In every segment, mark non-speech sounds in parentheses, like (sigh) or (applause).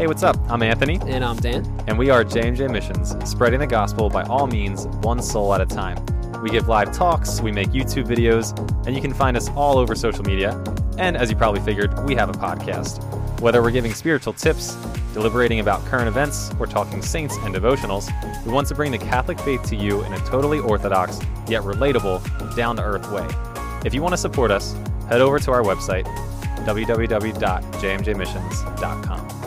Hey, what's up? I'm Anthony, And I'm Dan. and we are JMJ Missions, spreading the gospel by all means, one soul at a time. We give live talks, we make YouTube videos, and you can find us all over social media. And as you probably figured, we have a podcast. Whether we're giving spiritual tips, deliberating about current events, or talking saints and devotionals, we want to bring the Catholic faith to you in a totally orthodox, yet relatable, down to earth way. If you want to support us, head over to our website, www.jmjmissions.com.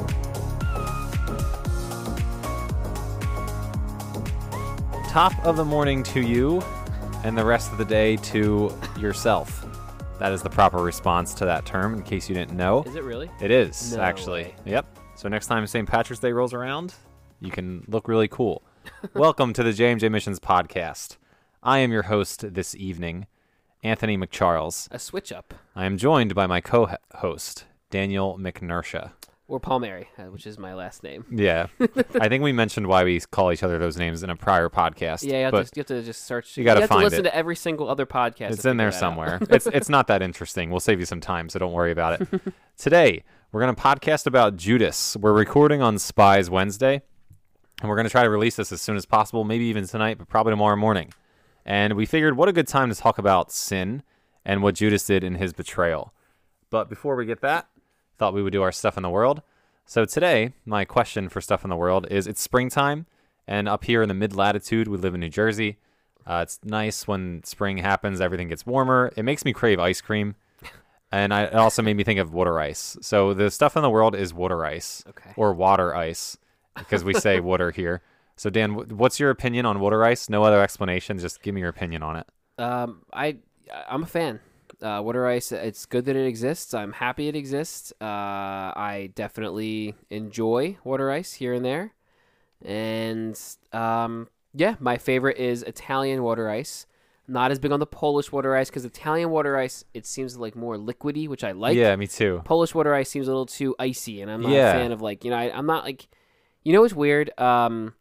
Top of the morning to you, and the rest of the day to yourself. That is the proper response to that term, in case you didn't know. Is it really? It is, No actually. way. Yep. So next time St. Patrick's Day rolls around, you can look really cool. (laughs) Welcome to the JMJ Missions podcast. I am your host this evening, Anthony McCharles. A switch up. I am joined by my co-host, Daniel McNersha. Or Palmieri, uh, which is my last name. Yeah. (laughs) I think we mentioned why we call each other those names in a prior podcast. Yeah, you have, to, you have to just search. You gotta have find to listen it. to every single other podcast. It's in there figure that out. somewhere. it's it's not that interesting. We'll save you some time, so don't worry about it. (laughs) Today, we're going to podcast about Judas. We're recording on Spies Wednesday, and we're going to try to release this as soon as possible, maybe even tonight, but probably tomorrow morning. And we figured what a good time to talk about sin and what Judas did in his betrayal. But before we get that, thought we would do our stuff in the world. So today, my question for stuff in the world is it's springtime, and up here in the mid latitude, we live in New Jersey. Uh, it's nice when spring happens, everything gets warmer. It makes me crave ice cream. (laughs) And I, it also made me think of water ice. So the stuff in the world is water ice Okay. or water ice because we say (laughs) water here. So Dan, what's your opinion on water ice? No other explanation. Just give me your opinion on it. Um, I I'm a fan. Uh, water ice. It's good that it exists. I'm happy it exists. Uh, I definitely enjoy water ice here and there, and um, yeah, my favorite is Italian water ice. Not as big on the Polish water ice because Italian water ice it seems like more liquidy, which I like. yeah, me too. Polish water ice seems a little too icy, and I'm not Yeah. a fan of like you know I, I'm not like you know what's weird. Um,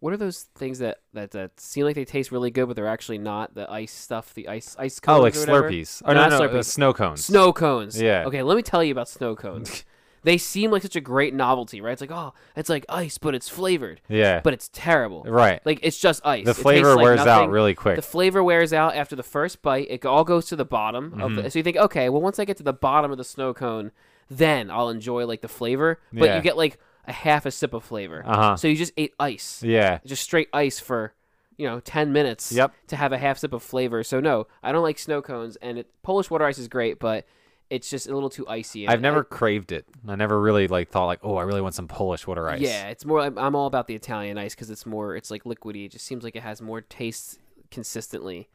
what are those things that, that that seem like they taste really good, but they're actually not? The ice stuff, the ice ice cones. Oh, like or whatever? Slurpees. No, Oh, no, not no, no, Slurpees. uh, snow cones. Snow cones. Yeah. Okay, let me tell you about snow cones. (laughs) they seem like such a great novelty, right? It's like oh, it's like ice, but it's flavored, Yeah. but it's terrible. right. Like it's just ice. the flavor like wears out really quick. The flavor wears out after the first bite. It all goes to the bottom of Mm-hmm. the. So you think, okay, well, once I get to the bottom of the snow cone, then I'll enjoy like the flavor. But Yeah. you get like a half a sip of flavor. Uh-huh. So you just ate ice, yeah. just straight ice for you know ten minutes. Yep. To have a half sip of flavor. So no, I don't like snow cones. And it, Polish water ice is great, but it's just a little too icy. I've never I- craved it. I never really like thought like, oh, I really want some Polish water ice. Yeah, it's more. I'm, I'm all about the Italian ice because it's more. It's like liquidy. It just seems like it has more taste consistently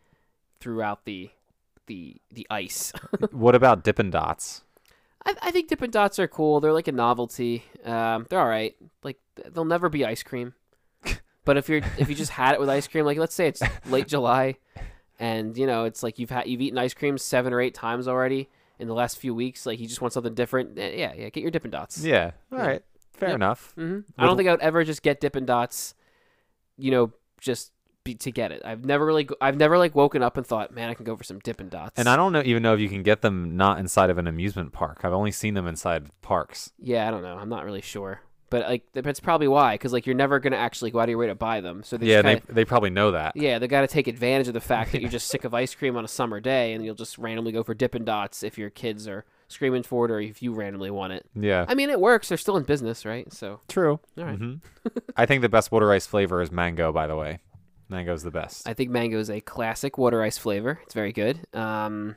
throughout the the the ice. (laughs) What about Dippin' Dots? I, I think Dippin' Dots are cool. They're like a novelty. Um, they're all right. Like they'll never be ice cream. (laughs) But if you're if you just had it with ice cream, like let's say it's late July, and you know it's like you've had you've eaten ice cream seven or eight times already in the last few weeks. Like you just want something different. eh, Yeah, yeah. Get your Dippin' Dots. Yeah. All right. Fair Yep. enough. hmm I don't think I would ever just get Dippin' Dots. You know, just be, to get it. I've never really, I've never like woken up and thought, man, I can go for some Dippin' Dots. And I don't know even know if you can get them not inside of an amusement park. I've only seen them inside parks. yeah, I don't know. I'm not really sure, but like that's probably why, because like you're never gonna actually go out of your way to buy them. So they yeah, they kinda, they probably know that. yeah, they got to take advantage of the fact that you're just sick of (laughs) ice cream on a summer day, and you'll just randomly go for Dippin' Dots if your kids are screaming for it, or if you randomly want it. Yeah. I mean, it works. They're still in business, right? So, True. all right. hmm (laughs) I think the best water ice flavor is mango. By the way, mango's the best. I think mango is a classic water ice flavor. It's very good. Um,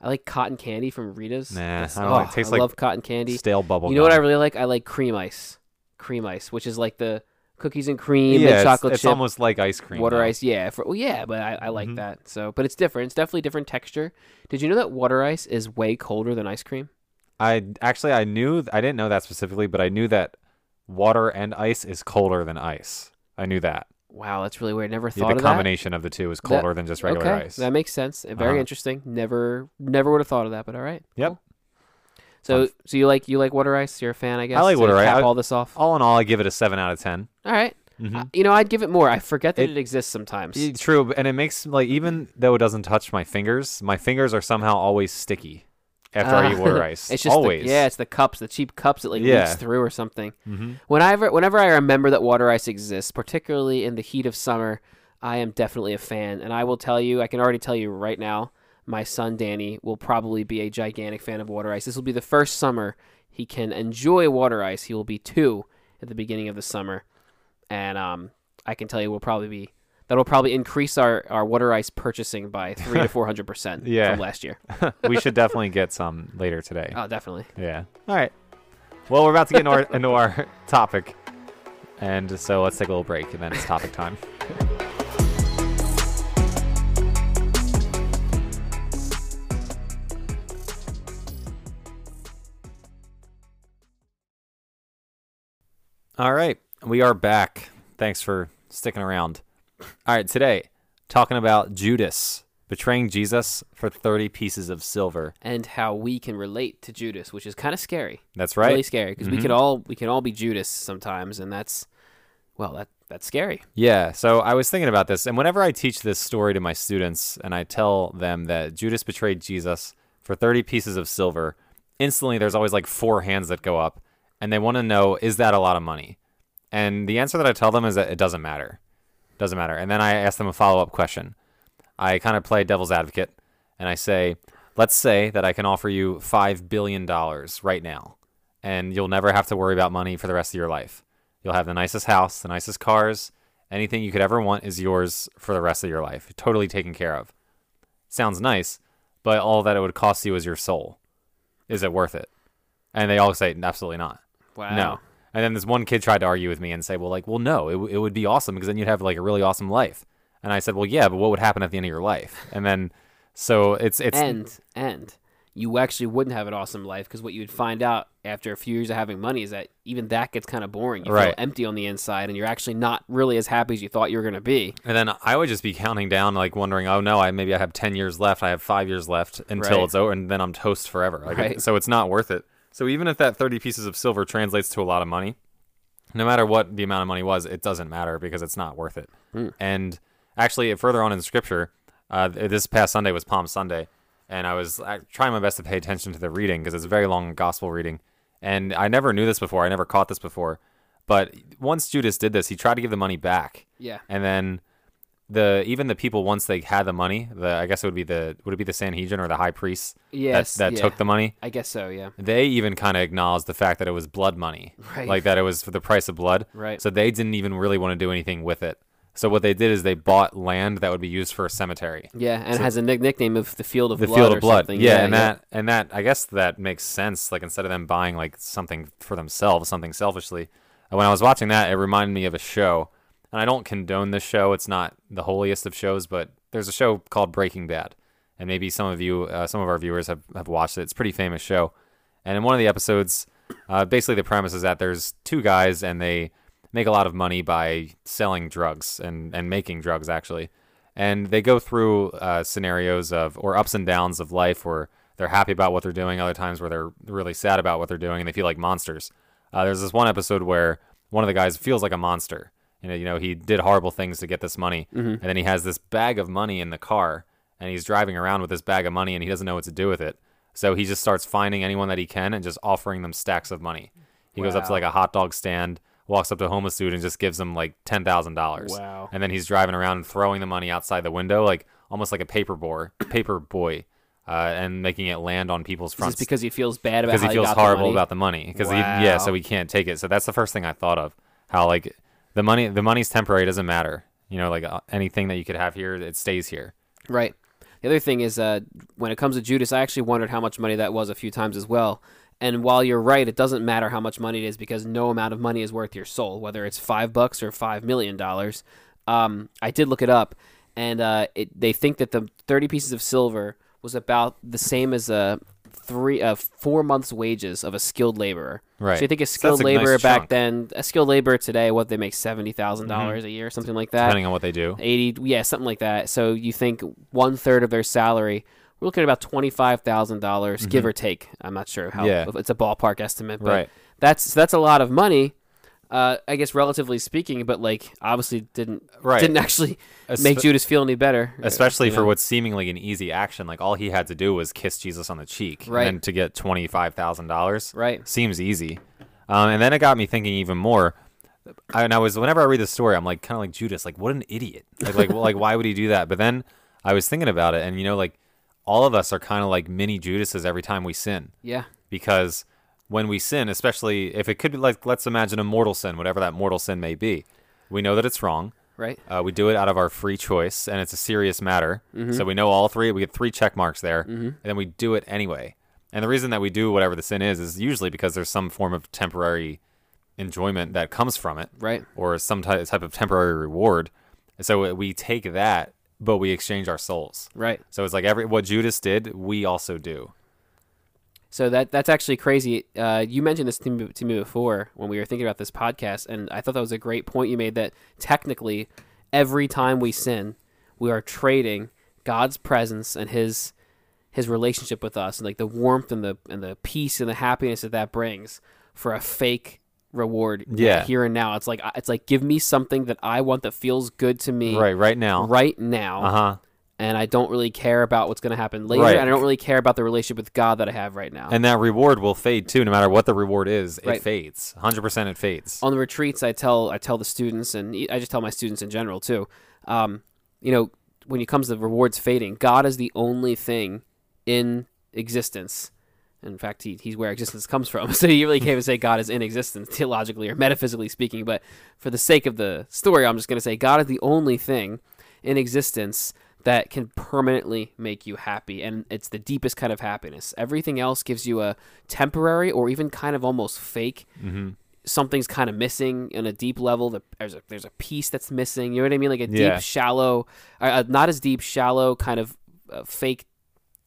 I like cotton candy from Rita's. Nah, That's- I don't like- oh, tastes I like love cotton candy. Stale bubble. You know what I gum. really like? I like cream ice. Cream ice, which is like the cookies and cream, yeah, and it's, chocolate it's chip, almost like ice cream. water though. ice. Yeah, for, well, yeah, but I, I like Mhm. that. So, but it's different. It's definitely different texture. Did you know that water ice is way colder than ice cream? I actually I knew I didn't know that specifically, but I knew that water and ice is colder than ice. I knew that. Wow, that's really weird. Never Yeah, thought the of that. The combination of the two is colder than just regular okay, ice. that makes sense. Very Uh-huh. interesting. Never, never would have thought of that. But all right. Yep. cool. So, so you like you like water ice? You're a fan, I guess. I like water ice. Cap all this off. All in all, I give it a seven out of ten. All right. Mhm. Uh, you know, I'd give it more. I forget that It- it, exists sometimes. Y- True, and it makes like even though it doesn't touch my fingers, my fingers are somehow always sticky, after I eat Uh, water (laughs) ice. It's just the- always. yeah, it's the cups, the cheap cups that like Yeah. leaks through or something. hmm Whenever whenever I remember that water ice exists, particularly in the heat of summer, I am definitely a fan. And I will tell you, I can already tell you right now, my son Danny will probably be a gigantic fan of water ice. This will be the first summer he can enjoy water ice. He will be two at the beginning of the summer, and um, I can tell you we'll probably be that will probably increase our, our water ice purchasing by three to (laughs) four hundred percent Yeah. from last year. (laughs) we should definitely get some later today. Oh, definitely. Yeah. All right. Well, we're about to get into our, (laughs) into our topic, and so let's take a little break, and then it's topic time. All right, we are back. Thanks for sticking around. All right, today talking about Judas betraying Jesus for 30 pieces of silver. And how we can relate to Judas, which is kind of scary. That's right. really scary because we Mhm. could all we can all be Judas sometimes, and that's well, that that's scary. Yeah, so I was thinking about this, and whenever I teach this story to my students and I tell them that Judas betrayed Jesus for 30 pieces of silver, instantly there's always like four hands that go up, and they want to know, is that a lot of money? And the answer that I tell them is that it doesn't matter. Doesn't matter. And then I ask them a follow up question. I kind of play devil's advocate, and I say, let's say that I can offer you $5 billion right now, and you'll never have to worry about money for the rest of your life. You'll have the nicest house, the nicest cars, anything you could ever want is yours for the rest of your life, totally taken care of. Sounds nice, but all that it would cost you is your soul. Is it worth it? And they all say, absolutely not. Wow. No. And then this one kid tried to argue with me and say, well, like, well, no, it, w- it would be awesome because then you'd have like a really awesome life. And I said, well, yeah, but what would happen at the end of your life? And then, so it's it's And and you actually wouldn't have an awesome life because what you'd find out after a few years of having money is that even that gets kind of boring. You Right. feel empty on the inside, and you're actually not really as happy as you thought you were going to be. And then I would just be counting down, like wondering, oh no, I maybe I have ten years left, I have five years left until Right. it's over, and then I'm toast forever. Like, Right. So it's not worth it. So even if that thirty pieces of silver translates to a lot of money, no matter what the amount of money was, it doesn't matter because it's not worth it. Hmm. And actually, further on in Scripture, uh, this past Sunday was Palm Sunday, and I was uh, trying my best to pay attention to the reading because it's a very long gospel reading, and I never knew this before. I never caught this before, but once Judas did this, he tried to give the money back. Yeah. And then the even the people once they had the money, the I guess it would be the would it be the Sanhedrin or the high priests Yes. that, that yeah. took the money? I guess so. Yeah. They even kind of acknowledged the fact that it was blood money, Right. like that it was for the price of blood. Right. So they didn't even really want to do anything with it. So what they did is they bought land that would be used for a cemetery. Yeah, and it has a nick- nickname of the Field of The Blood field or of blood, something. yeah, and that and that I guess that makes sense. Like instead of them buying like something for themselves, something selfishly. When I was watching that, it reminded me of a show, and I don't condone this show. It's not the holiest of shows, but there's a show called Breaking Bad, and maybe some of you, uh, some of our viewers have have watched it. It's a pretty famous show, and in one of the episodes, uh, basically the premise is that there's two guys and they make a lot of money by selling drugs and and making drugs actually. And they go through uh, scenarios of or ups and downs of life where they're happy about what they're doing. Other times where they're really sad about what they're doing and they feel like monsters. Uh, there's this one episode where one of the guys feels like a monster you know, you know he did horrible things to get this money and then he has this bag of money in the car and he's driving around with this bag of money and he doesn't know what to do with it so he just starts finding anyone that he can and just offering them stacks of money he goes up to like a hot dog stand walks up to a homeless dude and just gives him like ten thousand dollars Wow. and then he's driving around and throwing the money outside the window, like almost like a paper boy, (coughs) paper boy, uh, and making it land on people's fronts this because he feels bad about because he feels the horrible money? about the money. Because yeah, so he can't take it. So that's the first thing I thought of. How like the money, the money's temporary, it doesn't matter. You know, like uh, anything that you could have here, it stays here. Right. The other thing is, uh, when it comes to Judas, I actually wondered how much money that was a few times as well. And while you're right, it doesn't matter how much money it is because no amount of money is worth your soul, whether it's five bucks or five million dollars. Um, I did look it up, and uh, it, they think that the 30 pieces of silver was about the same as a three, uh, four months' wages of a skilled laborer. Right. So you think a So that's skilled nice laborer back chunk. then, a skilled laborer today, what they make seventy dollars a year, something like that. Depending on what they do. 80 yeah something like that so you think one third of their salary we're looking at about $25000 give or take i'm not sure how Yeah. it's a ballpark estimate but Right. that's that's a lot of money Uh, I guess relatively speaking, but like obviously didn't Right. didn't actually Espe- make Judas feel any better. uh, especially for know? what's seemingly an easy action. Like all he had to do was kiss Jesus on the cheek, Right. and to get twenty five thousand dollars, Right. Seems easy. Um, and then it got me thinking even more. I, and I was whenever I read the story, I'm like kind of like Judas, like what an idiot. Like like well, (laughs) like why would he do that? But then I was thinking about it, and you know, like all of us are kind of like mini Judases every time we sin, Yeah. because when we sin, especially if it could be like let's imagine a mortal sin, whatever that mortal sin may be, we know that it's wrong. Right. Uh, we do it out of our free choice, and it's a serious matter. Mm-hmm. So we know all three. We get three check marks there, and then we do it anyway. And the reason that we do whatever the sin is is usually because there's some form of temporary enjoyment that comes from it, Right. or some ty- type of temporary reward. So we take that, but we exchange our souls. Right. So it's like every what Judas did, we also do. So that that's actually crazy. Uh, you mentioned this to me, to me before when we were thinking about this podcast, and I thought that was a great point you made. That technically, every time we sin, we are trading God's presence and His His relationship with us, and like the warmth and the and the peace and the happiness that that brings, for a fake reward. Yeah. here and now. It's like it's like give me something that I want that feels good to me Right, right now. right now Uh huh. And I don't really care about what's going to happen later, Right. and I don't really care about the relationship with God that I have right now. And that reward will fade too, no matter what the reward is. It Right. fades. 100% it fades. on the retreats, I tell I tell the students, and I just tell my students in general too. Um, you know, when it comes to rewards fading, God is the only thing in existence. In fact, he, he's where existence comes from. (laughs) So you really can't even say God is in existence theologically or metaphysically speaking. But for the sake of the story, I'm just going to say God is the only thing in existence that can permanently make you happy. And it's the deepest kind of happiness. Everything else gives you a temporary or even kind of almost fake Mm-hmm. something's kind of missing in a deep level. That there's a there's a piece that's missing. You know what I mean? Like a Yeah. deep, shallow, uh, uh, not as deep, shallow kind of uh, fake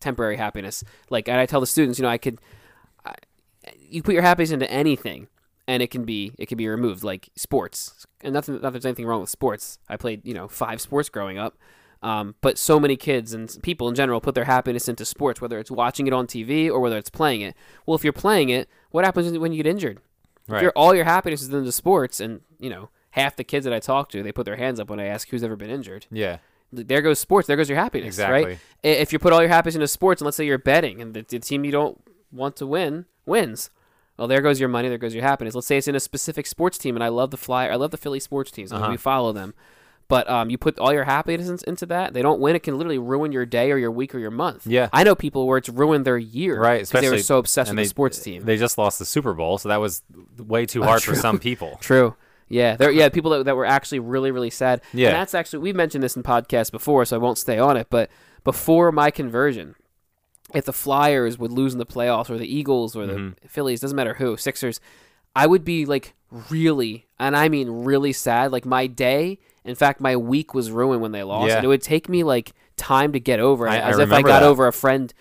temporary happiness. Like and I tell the students, you know, I could, I, you put your happiness into anything, and it can be it can be removed. Like sports, and nothing not there's anything wrong with sports. I played you know five sports growing up. Um, but so many kids and people in general put their happiness into sports, whether it's watching it on TV or whether it's playing it. Well, if you're playing it, what happens when you get injured? If Right. your all your happiness is into sports, and you know half the kids that I talk to, they put their hands up when I ask who's ever been injured. Yeah. There goes sports. There goes your happiness. Exactly. Right. If you put all your happiness into sports, and let's say you're betting, and the, the team you don't want to win wins, well, there goes your money. There goes your happiness. Let's say it's in a specific sports team, and I love the Fly. I love the Philly sports teams. and Uh-huh. We follow them. But um, you put all your happiness into that, they don't win. It can literally ruin your day or your week or your month. Yeah. I know people where it's ruined their year. Right, 'cause they were so obsessed with they- the sports team. They just lost the Super Bowl, so that was way too (laughs) hard for some people. (laughs) True. Yeah, there. Yeah, people that, that were actually really, really sad. Yeah. and that's actually we mentioned this in podcasts before, so I won't stay on it. But before my conversion, if the Flyers would lose in the playoffs, or the Eagles, or the Mm-hmm. Phillies, doesn't matter who, Sixers, I would be like really, and I mean really sad. Like my day, in fact, my week was ruined when they lost, Yeah. and it would take me like time to get over it, I- I as if I got that. over a friend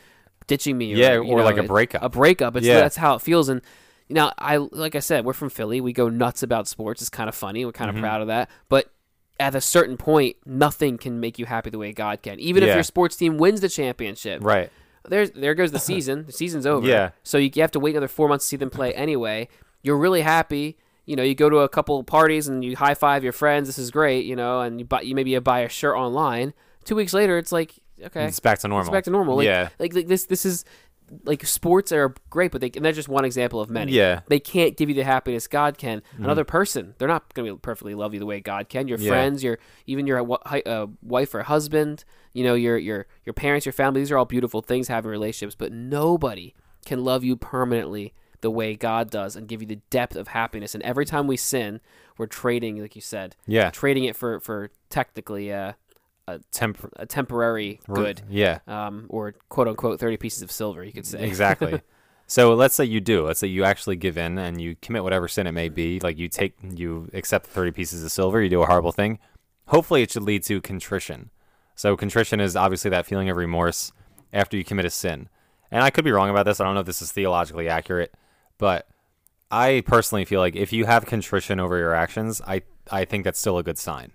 ditching me. Or, Yeah, you or know, like a breakup. A breakup. It's Yeah. that's how it feels, and you know, I like I said, we're from Philly. We go nuts about sports. It's kind of funny. We're kind of Mhm. proud of that. But at a certain point, nothing can make you happy the way God can. Even if your sports team wins the championship, Right. there's there goes the (laughs) season. the season's over. Yeah. So you have to wait another four months to see them play anyway. You're really happy. You know, you go to a couple parties and you high five your friends. This is great. You know, and you buy you maybe you buy a shirt online. Two weeks later, it's like okay, It's back to normal. it's back to normal. Like, yeah. like, like this this is like sports are great, but they and that's just one example of many. Yeah. They can't give you the happiness God can. Another person, they're not going to perfectly love you the way God can. Your Yeah. friends, your even your uh, wife or husband, you know, your your your parents, your family. These are all beautiful things having relationships, but nobody can love you permanently the way God does and give you the depth of happiness. And every time we sin, we're trading, like you said, Yeah. trading it for for technically uh, Temp- a temporary good Yeah. um, or quote unquote 30 pieces of silver, you could say. Exactly. (laughs) so let's say you do. Let's say you actually give in and you commit whatever sin it may be. Like you take, you accept the 30 pieces of silver, you do a horrible thing. Hopefully it should lead to contrition. So contrition is obviously that feeling of remorse after you commit a sin. And I could be wrong about this. I don't know if this is theologically accurate, but I personally feel like if you have contrition over your actions, I, I think that's still a good sign.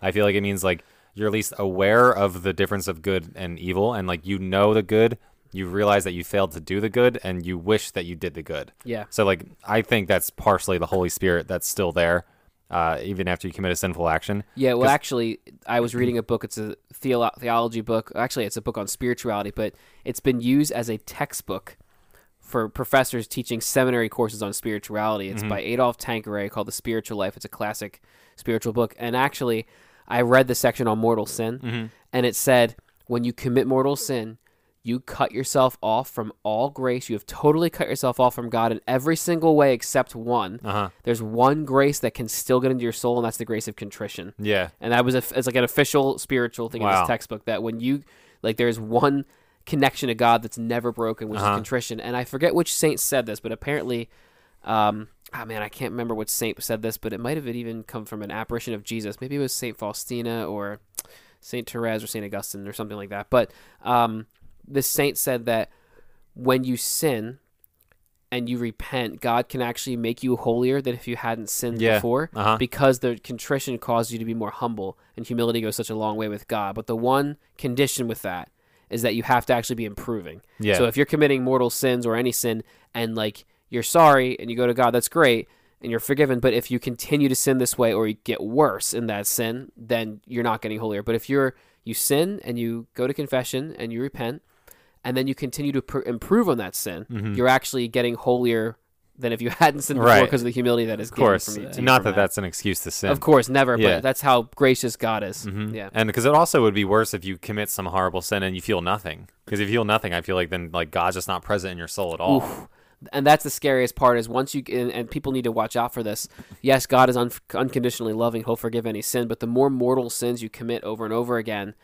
I feel like it means like you're at least aware of the difference of good and evil and like you know the good you realize that you failed to do the good and you wish that you did the good. Yeah. So like I think that's partially the Holy Spirit that's still there, uh, even after you commit a sinful action. Yeah, well, actually, I was reading a book. It's a theolo- theology book. Actually, it's a book on spirituality, but it's been used as a textbook for professors teaching seminary courses on spirituality. It's by Adolphe Tanquerey called The Spiritual Life. It's a classic spiritual book. And actually, I read the section on mortal sin, and it said when you commit mortal sin, you cut yourself off from all grace. You have totally cut yourself off from God in every single way except one. Uh-huh. There's one grace that can still get into your soul, and that's the grace of contrition. Yeah. And that was a, it's like an official spiritual thing in this textbook that when you like there's one connection to God that's never broken, which Uh-huh. is contrition. And I forget which saint said this, but apparently, um, oh man, I can't remember which saint said this, but it might have even come from an apparition of Jesus. Maybe it was Saint Faustina or Saint Therese or Saint Augustine or something like that. But um, this saint said that when you sin and you repent, God can actually make you holier than if you hadn't sinned Yeah. before Uh-huh. because the contrition caused you to be more humble and humility goes such a long way with God. But the one condition with that is that you have to actually be improving. Yeah. So if you're committing mortal sins or any sin and like you're sorry and you go to God, that's great and you're forgiven. But if you continue to sin this way or you get worse in that sin, then you're not getting holier. But if you're you sin and you go to confession and you repent and then you continue to pr- improve on that sin, mm-hmm. you're actually getting holier than if you (laughs) hadn't sinned before Mm-hmm. Right. because of the humility that is Of given course. from you. to Not from that that's an excuse to sin. of course, never. Yeah. But that's how gracious God is. Mhm. Yeah. And because it also would be worse if you commit some horrible sin and you feel nothing. Because if you feel nothing, I feel like then like God's just not present in your soul at all. Oof. And that's the scariest part is once you and, and people need to watch out for this. Yes, God is un- unconditionally loving; He'll forgive any sin. But the more mortal sins you commit over and over again,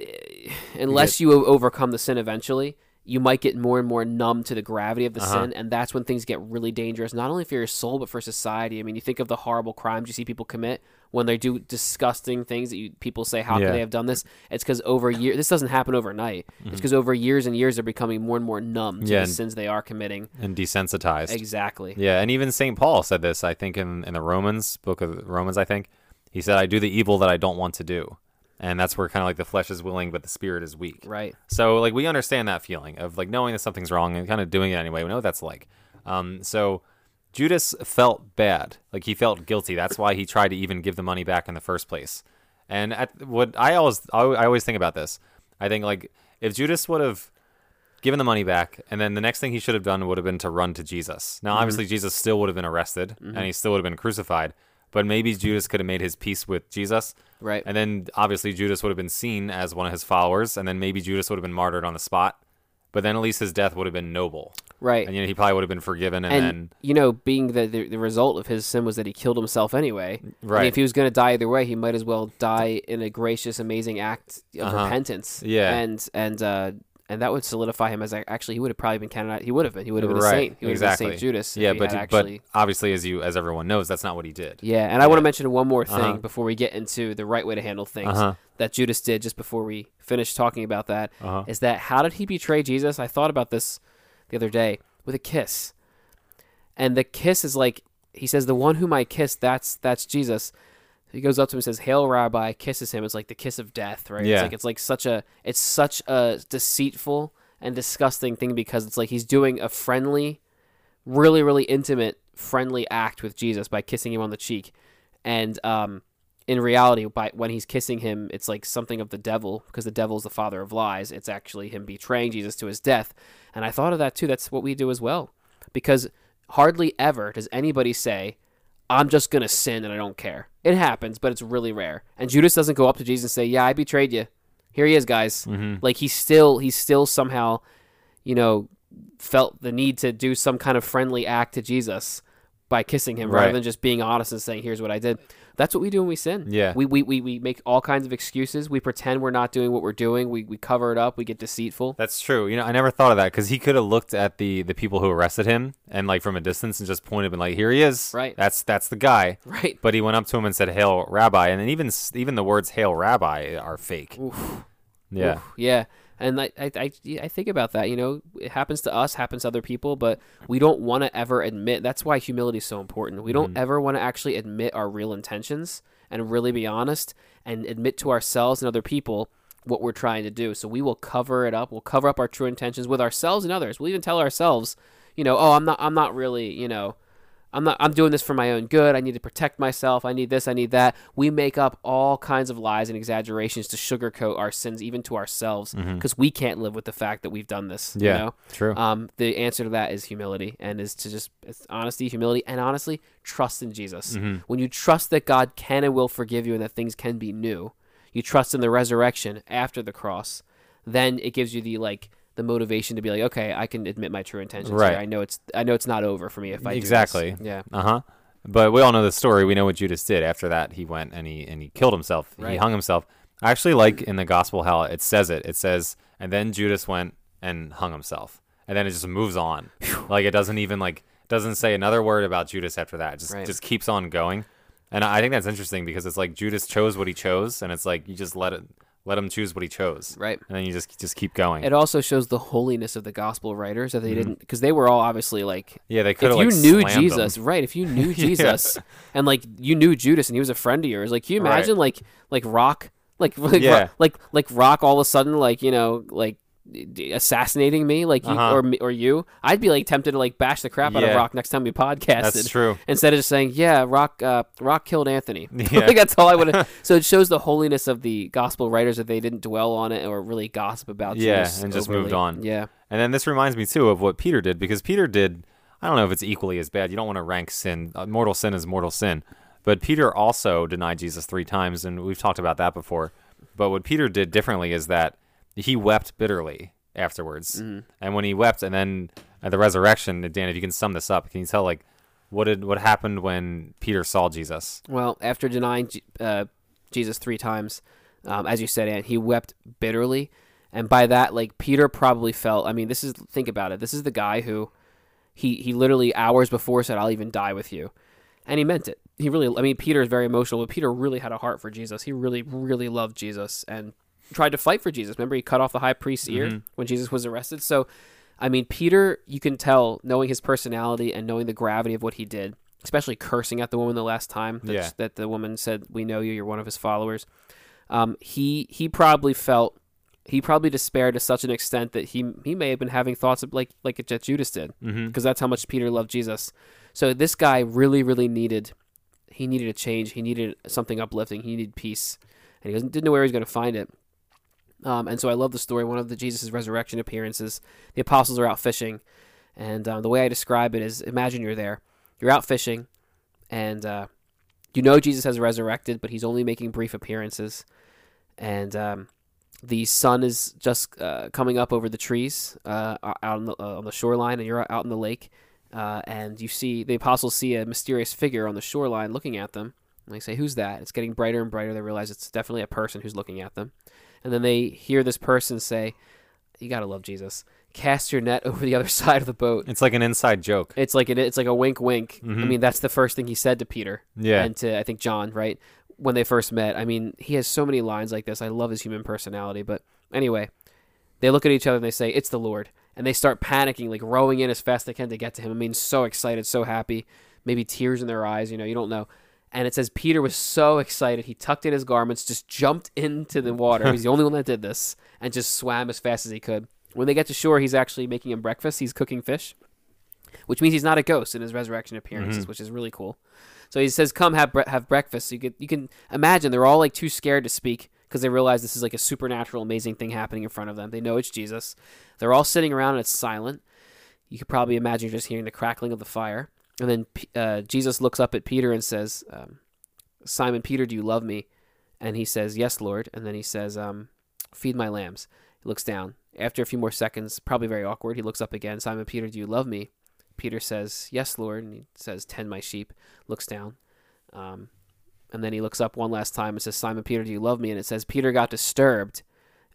eh, unless you, overcome the sin eventually, you might get more and more numb to the gravity of the Uh-huh. sin, and that's when things get really dangerous. Not only for your soul, but for society. I mean, you think of the horrible crimes you see people commit when they do disgusting things that you, people say, "How Yeah. could they have done this?" It's because over years, this doesn't happen overnight. It's because over years and years, they're becoming more and more numb to Mm-hmm. Yeah, the and- sins they are committing. And desensitized. Exactly. Yeah, and even St. Paul said this, I think, in, in the Romans, book of Romans, I think. He said, I do the evil that I don't want to do. And that's where kind of like the flesh is willing, but the spirit is weak. Right. So, like, we understand that feeling of like knowing that something's wrong and kind of doing it anyway. We know what that's like. Um, so, Judas felt bad. Like, he felt guilty. That's why he tried to even give the money back in the first place. And at, what I always, I I always think about this. I think, like, if Judas would have given the money back, and then the next thing he should have done would have been to run to Jesus. Now, obviously, Jesus still would have been arrested, and he still would have been crucified. But maybe Judas could have made his peace with Jesus, Right. and then obviously Judas would have been seen as one of his followers, and then maybe Judas would have been martyred on the spot. But then at least his death would have been noble, Right. and you know he probably would have been forgiven. And, and then you know, being the, the the result of his sin was that he killed himself anyway. Right. if he was going to die either way, he might as well die in a gracious, amazing act of Uh-huh. repentance. Yeah. And and uh, and that would solidify him as a, actually he would have probably been counted out. He would have been. He would have been a right, saint. He would exactly. have been Saint Judas. yeah, but had but obviously, as you as everyone knows, that's not what he did. Yeah, and I want to mention one more thing Uh-huh. before we get into the right way to handle things Uh-huh. that Judas did just before we finish talking about that. Is Uh-huh. that how did he betray Jesus? I thought about this the other day with a kiss. And the kiss is like he says the one whom I kiss that's that's Jesus. He goes up to him and says, "Hail, Rabbi!" Kisses him. It's like the kiss of death, right? Yeah. It's like it's like such a it's such a deceitful and disgusting thing because it's like he's doing a friendly, really really intimate friendly act with Jesus by kissing him on the cheek, and um, in reality, by when he's kissing him, it's like something of the devil because the devil is the father of lies. It's actually him betraying Jesus to his death, and I thought of that too. That's what we do as well, because hardly ever does anybody say, "I'm just gonna sin and I don't care." It happens, but it's really rare. And Judas doesn't go up to Jesus and say, "Yeah, I betrayed you. Here he is, guys." Mhm. Like he still he still somehow, you know, felt the need to do some kind of friendly act to Jesus by kissing him rather than just being honest and saying, "Here's what I did." That's what we do when we sin. Yeah. We, we, we, we make all kinds of excuses. We pretend we're not doing what we're doing. We, we cover it up. We get deceitful. That's true. You know, I never thought of that because he could have looked at the the people who arrested him and like from a distance and just pointed and like, "Here he is." Right. That's that's the guy. Right. But he went up to him and said, "Hail, Rabbi," and then even even the words "Hail, Rabbi" are fake. Oof. Yeah. Oof. Yeah. And I, I, I, I think about that. You know, it happens to us, happens to other people, but we don't want to ever admit. That's why humility is so important. We don't mm-hmm. ever want to actually admit our real intentions and really be honest and admit to ourselves and other people what we're trying to do. So we will cover it up. We'll cover up our true intentions with ourselves and others. We'll even tell ourselves, you know, oh, I'm not I'm not really, you know, I'm not I'm doing this for my own good. I need to protect myself. I need this, I need that. We make up all kinds of lies and exaggerations to sugarcoat our sins even to ourselves because we can't live with the fact that we've done this, Yeah. you know? True. Um, the answer to that is humility, and is to just it's honesty, humility, and honestly, trust in Jesus. Mm-hmm. When you trust that God can and will forgive you, and that things can be new, you trust in the resurrection after the cross. Then it gives you the like the motivation to be like, okay, I can admit my true intentions. Right. Here. I know it's I know it's not over for me if I. Exactly. Yeah. Uh huh. But we all know the story. We know what Judas did. After that, he went and he and he killed himself. He hung himself. I actually like in the gospel how it says it. It says, and then Judas went and hung himself, and then it just moves on. like it doesn't even like doesn't say another word about Judas after that. It just Right. just keeps on going. And I think that's interesting because it's like Judas chose what he chose, and it's like you just let it let him choose what he chose, Right. and then you just just keep going. It also shows the holiness of the gospel writers that they mm-hmm. didn't because they were all obviously like yeah, they could if you like knew. Jesus, right? If you knew (laughs) Jesus, and like you knew Judas, and he was a friend of yours, like can you Right. imagine like like Rock, like (laughs) like, Yeah. Rock, like like Rock, all of a sudden, like you know, like assassinating me, like you Uh-huh. or me, or you, I'd be like tempted to like bash the crap out of Rock next time we podcasted. That's true. Instead of just saying, "Yeah, Rock, uh, Rock killed Anthony," (laughs) Yeah. like that's all I would. have (laughs) So it shows the holiness of the gospel writers that they didn't dwell on it or really gossip about. Jesus. Yeah, Judas and just overly. moved on. Yeah, And then this reminds me too of what Peter did because Peter did. I don't know if it's equally as bad. You don't want to rank sin. Uh, mortal sin is mortal sin. But Peter also denied Jesus three times, and we've talked about that before. But what Peter did differently is that he wept bitterly afterwards. And when he wept, and then at the resurrection, Dan, if you can sum this up, can you tell like what did what happened when Peter saw Jesus? Well, after denying uh, Jesus three times, um, as you said, and he wept bitterly, and by that, like Peter probably felt. I mean, this is think about it. This is the guy who he he literally hours before said, "I'll even die with you," and he meant it. He really. I mean, Peter is very emotional, but Peter really had a heart for Jesus. He really, really loved Jesus and tried to fight for Jesus. Remember, he cut off the high priest's ear when Jesus was arrested. So, I mean, Peter, you can tell, knowing his personality and knowing the gravity of what he did, especially cursing at the woman the last time that, Yeah. that the woman said, "We know you. You're one of his followers." Um, he he probably felt he probably despaired to such an extent that he he may have been having thoughts of like like Judas did Mm-hmm. because that's how much Peter loved Jesus. So this guy really really needed he needed a change. He needed something uplifting. He needed peace, and he didn't know where he was going to find it. Um, and so I love the story. One of the Jesus' resurrection appearances, the apostles are out fishing, and uh, the way I describe it is: imagine you're there, you're out fishing, and uh, you know Jesus has resurrected, but he's only making brief appearances, and um, the sun is just uh, coming up over the trees uh, out on the, uh, on the shoreline, and you're out in the lake, uh, and you see the apostles see a mysterious figure on the shoreline looking at them. And they say, "Who's that?" It's getting brighter and brighter. They realize it's definitely a person who's looking at them, and then they hear this person say, "You gotta love Jesus. Cast your net (laughs) over the other side of the boat." It's like an inside joke. It's like it, it's like a wink, wink. I Mhm. mean, that's the first thing he said to Peter Yeah. and to I think John, right? When they first met. I mean, he has so many lines like this. I love his human personality. But anyway, they look at each other and they say, "It's the Lord," and they start panicking, like rowing in as fast as they can to get to him. I mean, so excited, so happy, maybe tears in their eyes. You know, you don't know. And it says Peter was so excited, he tucked in his garments, just jumped into the water. He's the only one that did this, and just swam as fast as he could. When they get to shore, he's actually making him breakfast. He's cooking fish, which means he's not a ghost in his resurrection appearances, mm-hmm. which is really cool. So he says, "Come have bre- have breakfast." So you could you can imagine they're all like too scared to speak because they realize this is like a supernatural, amazing thing happening in front of them. They know it's Jesus. They're all sitting around and it's silent. You could probably imagine you're just hearing the crackling of the fire. And then uh, Jesus looks up at Peter and says, um, "Simon Peter, do you love me?" And he says, "Yes, Lord." And then he says, um, "Feed my lambs." He looks down. After a few more seconds, probably very awkward, he looks up again. Simon Peter, do you love me? Peter says, Yes, Lord. And he says, Tend my sheep. Looks down. Um, and then he looks up one last time and says, Simon Peter, do you love me? And it says, Peter got disturbed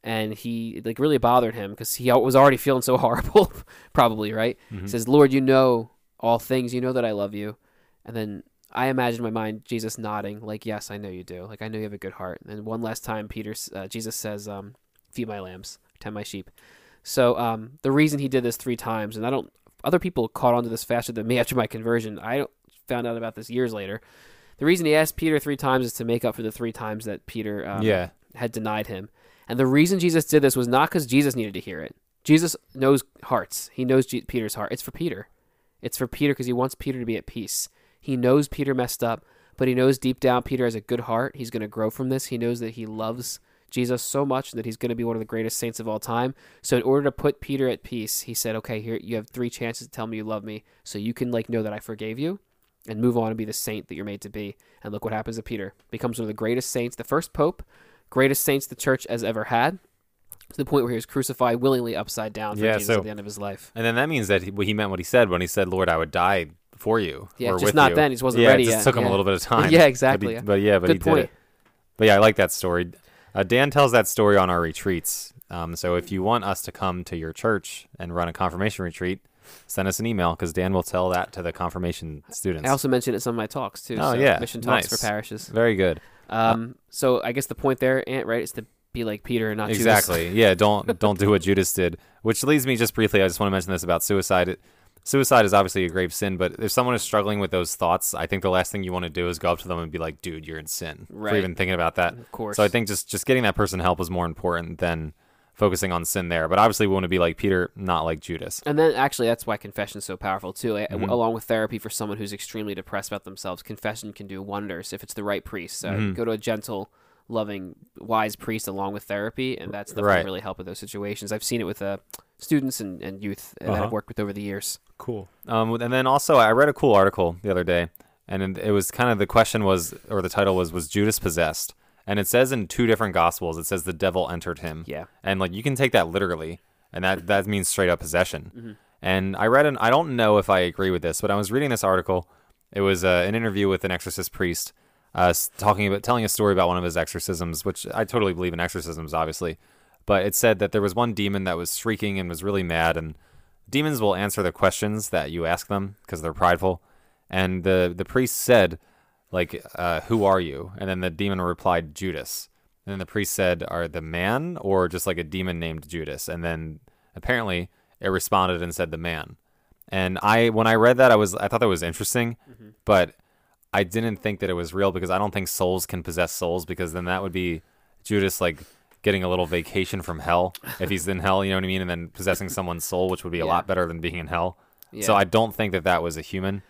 and he like really bothered him because he was already feeling so (laughs) horrible, probably, right? He says, Lord, you know all things. You know that I love you. And then I imagine in my mind Jesus nodding, like, Yes, I know you do. Like, I know you have a good heart. And one last time, Peter, uh, Jesus says, um, Feed my lambs, tend my sheep. So um, the reason he did this three times, and I don't, other people caught on to this faster than me (laughs) after my conversion. I found out about this years later. The reason he asked Peter three times is to make up for the three times that Peter um, yeah. had denied him. And the reason Jesus did this was not because Jesus needed to hear it. Jesus knows hearts. He knows G- Peter's heart. It's for Peter. It's for Peter because he wants Peter to be at peace. He knows Peter messed up, but he knows deep down Peter has a good heart. He's going to grow from this. He knows that he loves Jesus so much that he's going to be one of the greatest saints of all time. So in order to put Peter at peace, he said, "Okay, here you have three chances to tell me you love me, so you can like know that I forgave you." And move on and be the saint that you're made to be. And look what happens to Peter. Becomes one of the greatest saints, the first pope, greatest saints the church has ever had, to the point where he was crucified willingly upside down for Yeah, Jesus so- at the end of his life. And then that means that he, he meant what he said when he said, "Lord, I would die for you." Yeah, just not you. then. He just wasn't yeah, ready it just yet. took him Yeah. a little bit of (laughs) time. Yeah, But, exactly. he, but yeah, but Good he point. did it. But yeah, I like that story. Uh, Dan tells that story on our retreats. Um, so if you want us to come to your church and run a confirmation retreat, send us an email because Dan will tell that to the confirmation students. I also mentioned it in some of my talks too. Oh, so yeah, mission talks nice. for parishes. Very good. Um, so I guess the point there, Ant, right, It's to be like Peter and not Judas. Exactly. (laughs) Yeah. Don't don't do what Judas did. Which leads me just briefly. I just want to mention this about suicide. Suicide is obviously a grave sin, but if someone is struggling with those thoughts, I think the last thing you want to do is go up to them and be like, "Dude, you're in sin," for Right. even thinking about that. Of course. So I think just just getting that person help is more important than focusing on sin there. But obviously, we want to be like Peter, not like Judas. And then actually, that's why confession is so powerful too. Mhm. Along with therapy for someone who's extremely depressed about themselves, confession can do wonders if it's the right priest. So Mhm. go to a gentle, loving, wise priest along with therapy, and that's the Right. really help with those situations. I've seen it with uh, students and, and youth that Uh-huh. I've worked with over the years. Cool. Um, and then also, I read a cool article the other day, and it was kind of the question was, or the title was, was Judas possessed? And it says in two different gospels, it says the devil entered him. Yeah. And like you can take that literally, and that that means straight up possession. Mhm. And I read an I don't know if I agree with this, but I was reading this article. It was uh, an interview with an exorcist priest, uh, talking about telling a story about one of his exorcisms, which I totally believe in exorcisms, obviously. But it said that there was one demon that was shrieking and was really mad, and demons will answer the questions that you ask them because they're prideful. And the the priest said, like, uh, "Who are you?" And then the demon replied, "Judas." And then the priest said, "Are the man or just like a demon named Judas?" And then apparently it responded and said, "The man." And I, when I read that, I was I thought that was interesting, but I didn't think that it was real because I don't think souls can possess souls because then that would be Judas like getting a little vacation from hell if he's in hell, you know what I mean, and then possessing someone's soul, which would be a Yeah. lot better than being in hell. Yeah. So I don't think that that was a human.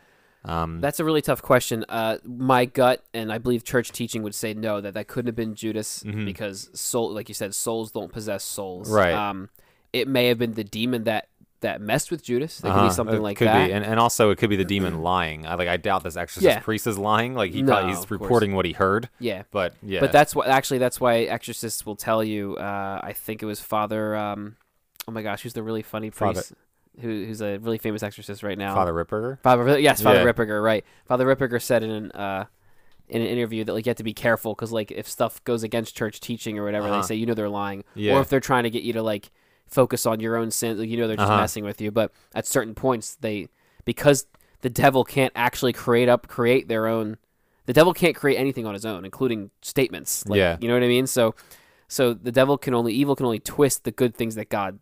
Um, That's a really tough question. Uh, my gut and I believe church teaching would say no, that that couldn't have been Judas Mhm. because soul, like you said, souls don't possess souls. Right. Um, it may have been the demon that that messed with Judas. It could uh-huh, be something it like could that. be, and, and also it could be the demon lying. I like I doubt this exorcist Yeah. priest is lying. Like he No, probably, he's of course. reporting what he heard, yeah. but yeah, But that's what actually that's why exorcists will tell you. Uh, I think it was Father. Um, oh my gosh, who's the really funny Father- priest? Who, who's a really famous exorcist right now? Father Ripperger. Father, yes, Father Yeah. Ripperger, right? Father Ripperger said in an uh, in an interview that like you have to be careful because like if stuff goes against church teaching or whatever, Uh-huh. they say you know they're lying, Yeah. or if they're trying to get you to like focus on your own sins, you know they're just Uh-huh. messing with you. But at certain points, they because the devil can't actually create up create their own. The devil can't create anything on his own, including statements. Like, Yeah. you know what I mean. So, so the devil can only evil can only twist the good things that God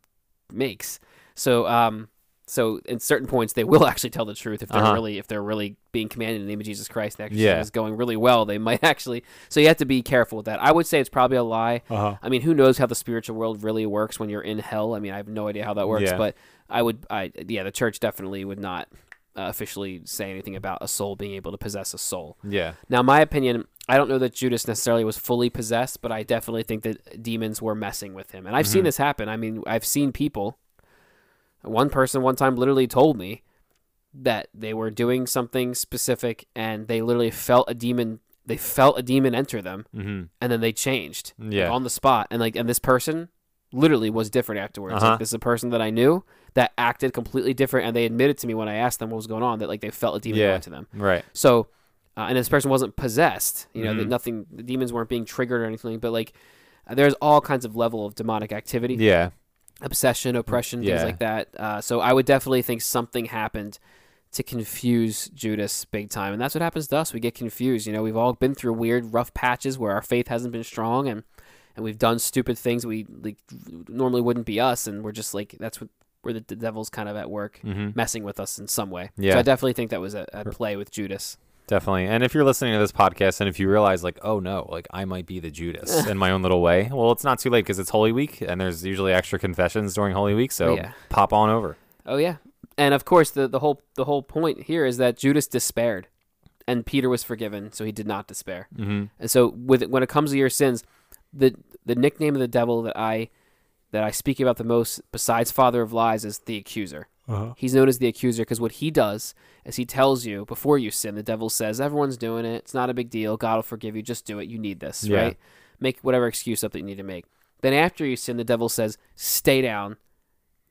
makes. So, um, so in certain points they will (laughs) actually tell the truth if they're Uh-huh. really if they're really being commanded in the name of Jesus Christ. The exorcism Yeah. is going really well. They (laughs) might actually. So you have to be careful with that. I would say it's probably a lie. Uh-huh. I mean, who knows how the spiritual world really works when you're in hell? I mean, I have no idea how that works. Yeah. But I would, I yeah, the church definitely would not uh, officially say anything about a soul being able to possess a soul. Yeah. Now, my opinion, I don't know that Judas necessarily was fully possessed, but I definitely think that demons were messing with him. And I've seen Mhm. this happen. I mean, I've seen people. One person one time literally told me that they were doing something specific and they literally felt a demon they felt a demon enter them hmm and then they changed like, Yeah. on the spot and like and this person literally was different afterwards Uh-huh. like this is a person that i knew that acted completely different and they admitted to me when i asked them what was going on that like they felt a demon Yeah. into them Right. so uh, and this person wasn't possessed you know that Mhm. nothing the demons weren't being triggered or anything but like uh, there's all kinds of level of demonic activity Yeah. Obsession oppression things Yeah. like that. Uh, so i would definitely think something happened to confuse judas big time. And that's what happens to us. We get confused. You know we've all been through weird rough patches where our faith hasn't been strong and and we've done stupid things we like normally wouldn't be us. And we're just like that's what where the, the devil's kind of at work hmm messing with us in some way. So Yeah. i definitely think that was at, at play with judas Definitely. And if you're listening to this podcast and if you realize, like, oh no, like I might be the Judas (laughs) in my own little way, well, it's not too late because it's Holy Week and there's usually extra confessions during Holy Week. So Yeah. pop on over. Oh yeah, and of course the the whole the whole point here is that Judas despaired, and Peter was forgiven, so he did not despair. Mm-hmm. And so with when it comes to your sins, the the nickname of the devil that I that I speak about the most, besides father of lies, is the accuser. Uh-huh. He's known as the accuser because what he does is he tells you before you sin. The devil says everyone's doing it. It's not a big deal. God will forgive you. Just do it. You need this, Yeah. right? Make whatever excuse up that you need to make. Then after you sin, the devil says, "Stay down.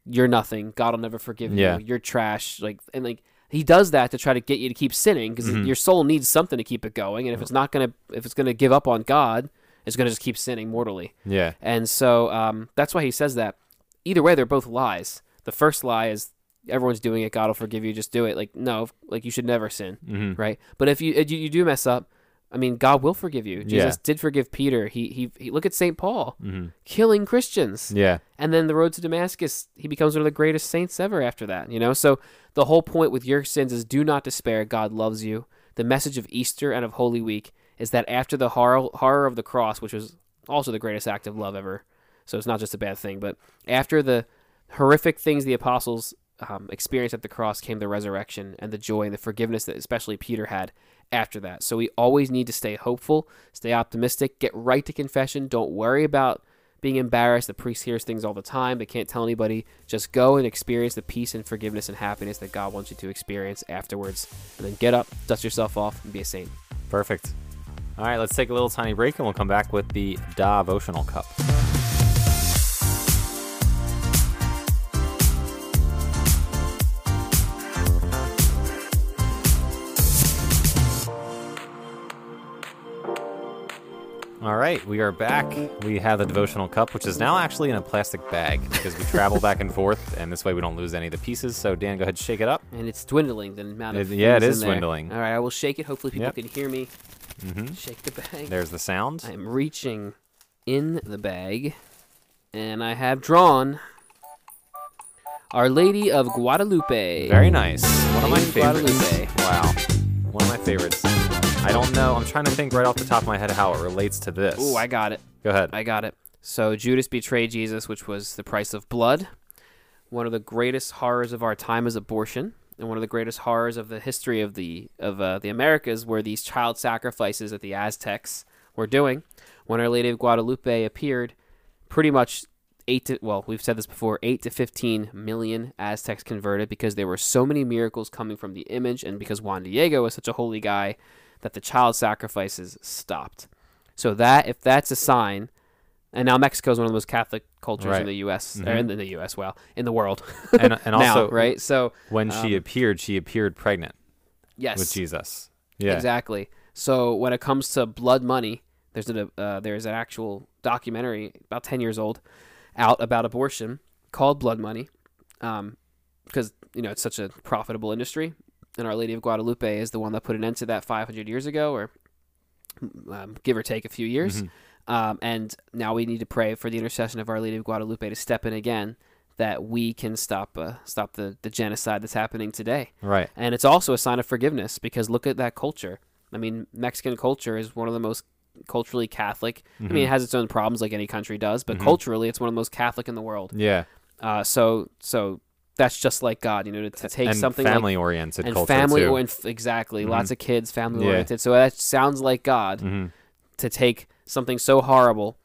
You're nothing. God will never forgive Yeah. you. You're trash." Like and like he does that to try to get you to keep sinning because Mhm. your soul needs something to keep it going. And if it's not gonna if it's gonna give up on God, it's gonna just keep sinning mortally. Yeah. And so um, that's why he says that. Either way, they're both lies. The first lie is everyone's doing it. God will forgive you. Just do it. Like no, like you should never sin, Mm-hmm. right? But if you if you, you do mess up, I mean, God will forgive you. Jesus did forgive Peter. He, he he look at Saint Paul Mm-hmm. killing Christians, Yeah. and then the road to Damascus. He becomes one of the greatest saints ever after that. You know, so the whole point with your sins is do not despair. God loves you. The message of Easter and of Holy Week is that after the horror horror of the cross, which was also the greatest act of love ever, so it's not just a bad thing, but after the horrific things the apostles um, experienced at the cross came the resurrection and the joy and the forgiveness that especially Peter had after that. So we always need to stay hopeful, stay optimistic, get right to confession. Don't worry about being embarrassed. The priest hears things all the time. They can't tell anybody. Just go and experience the peace and forgiveness and happiness that God wants you to experience afterwards. And then get up, dust yourself off, and be a saint. Perfect. All right, let's take a little tiny break and we'll come back with the devotional cup. Right, we are back. We have the devotional cup, which is now actually in a plastic bag because we travel back and forth, and this way we don't lose any of the pieces. So, Dan, go ahead shake it up. And it's dwindling, the amount of It- yeah, it is things is there. dwindling. All right, I will shake it. Hopefully, people Yep. can hear me. hmm Shake the bag. There's the sound. I am reaching in the bag, and I have drawn Our Lady of Guadalupe. Very nice. One of my favorites. Guadalupe. Wow. One of my favorites. I don't know. I'm trying to think right off the top of my head how it relates to this. Ooh, I got it. Go ahead. I got it. So Judas betrayed Jesus, which was the price of blood. One of the greatest horrors of our time is abortion, and one of the greatest horrors of the history of the of uh, the Americas were these child sacrifices that the Aztecs were doing. When Our Lady of Guadalupe appeared, pretty much eight to well, we've said this before, eight to fifteen million Aztecs converted because there were so many miracles coming from the image, and because Juan Diego was such a holy guy, that the child sacrifices stopped. So that if that's a sign, and now Mexico is one of the most Catholic cultures Right. in the U.S. Or Mhm. in, the, in the U.S. Well, in the world. And, and (laughs) now, also, right? So when she Um, appeared, she appeared pregnant yes, with Jesus. Yeah. exactly. So when it comes to blood money, there's a uh, there's an actual documentary about ten years old out about abortion called Blood Money, because you know it's such a profitable industry, and Our Lady of Guadalupe is the one that put an end to that 500 years ago, or um, give or take a few years. Mhm. Um, and now we need to pray for the intercession of Our Lady of Guadalupe to step in again, that we can stop uh, stop the, the genocide that's happening today. Right. And it's also a sign of forgiveness because look at that culture. I mean, Mexican culture is one of the most culturally Catholic. I mean, it Mhm. has its own problems like any country does, but Mhm. culturally, it's one of the most Catholic in the world. Yeah. Uh, so so that's just like God, you know, to, to take and something like family oriented and culture family too. or and f- exactly Mhm. lots of kids family Yeah. oriented so that sounds like god hmm to take something so horrible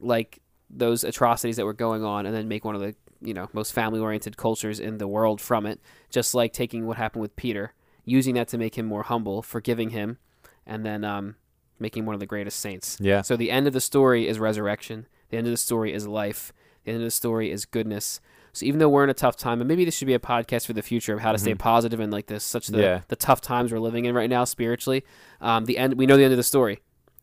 like those atrocities that were going on and then make one of the you know most family oriented cultures in the world from it just like taking what happened with peter using that to make him more humble forgiving him and then um, making one of the greatest saints Yeah. so the end of the story is resurrection the end of the story is life the end of the story is goodness so even though we're in a tough time and maybe this should be a podcast for the future of how to stay Mhm. positive in like this such the, Yeah. the tough times we're living in right now spiritually um, the end we know the end of the story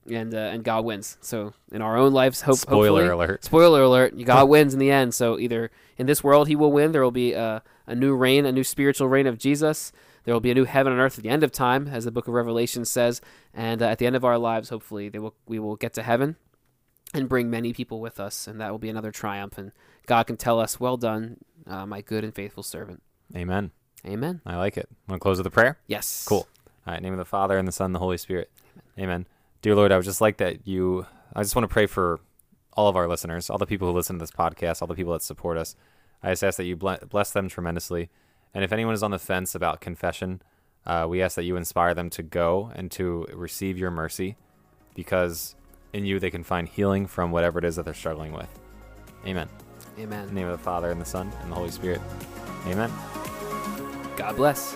and uh, and god wins so in our own lives hope Spoiler alert. spoiler alert (laughs) god wins in the end so either in this world he will win there will be a, a new reign a new spiritual reign of jesus there will be a new heaven and earth at the end of time as the book of revelation says and uh, at the end of our lives hopefully they will we will get to heaven and bring many people with us and that will be another triumph and god can tell us well done uh, my good and faithful servant Amen. amen I like it. Want to close with a prayer? yes Cool. All right, name of the Father and the Son and the Holy Spirit. Amen. Dear Lord, I would just like that you. I just want to pray for all of our listeners, all the people who listen to this podcast, all the people that support us. I just ask that you bless them tremendously. And if anyone is on the fence about confession, uh, we ask that you inspire them to go and to receive your mercy, because in you they can find healing from whatever it is that they're struggling with. Amen. In Amen. the name of the Father and the Son and the Holy Spirit. Amen. God bless.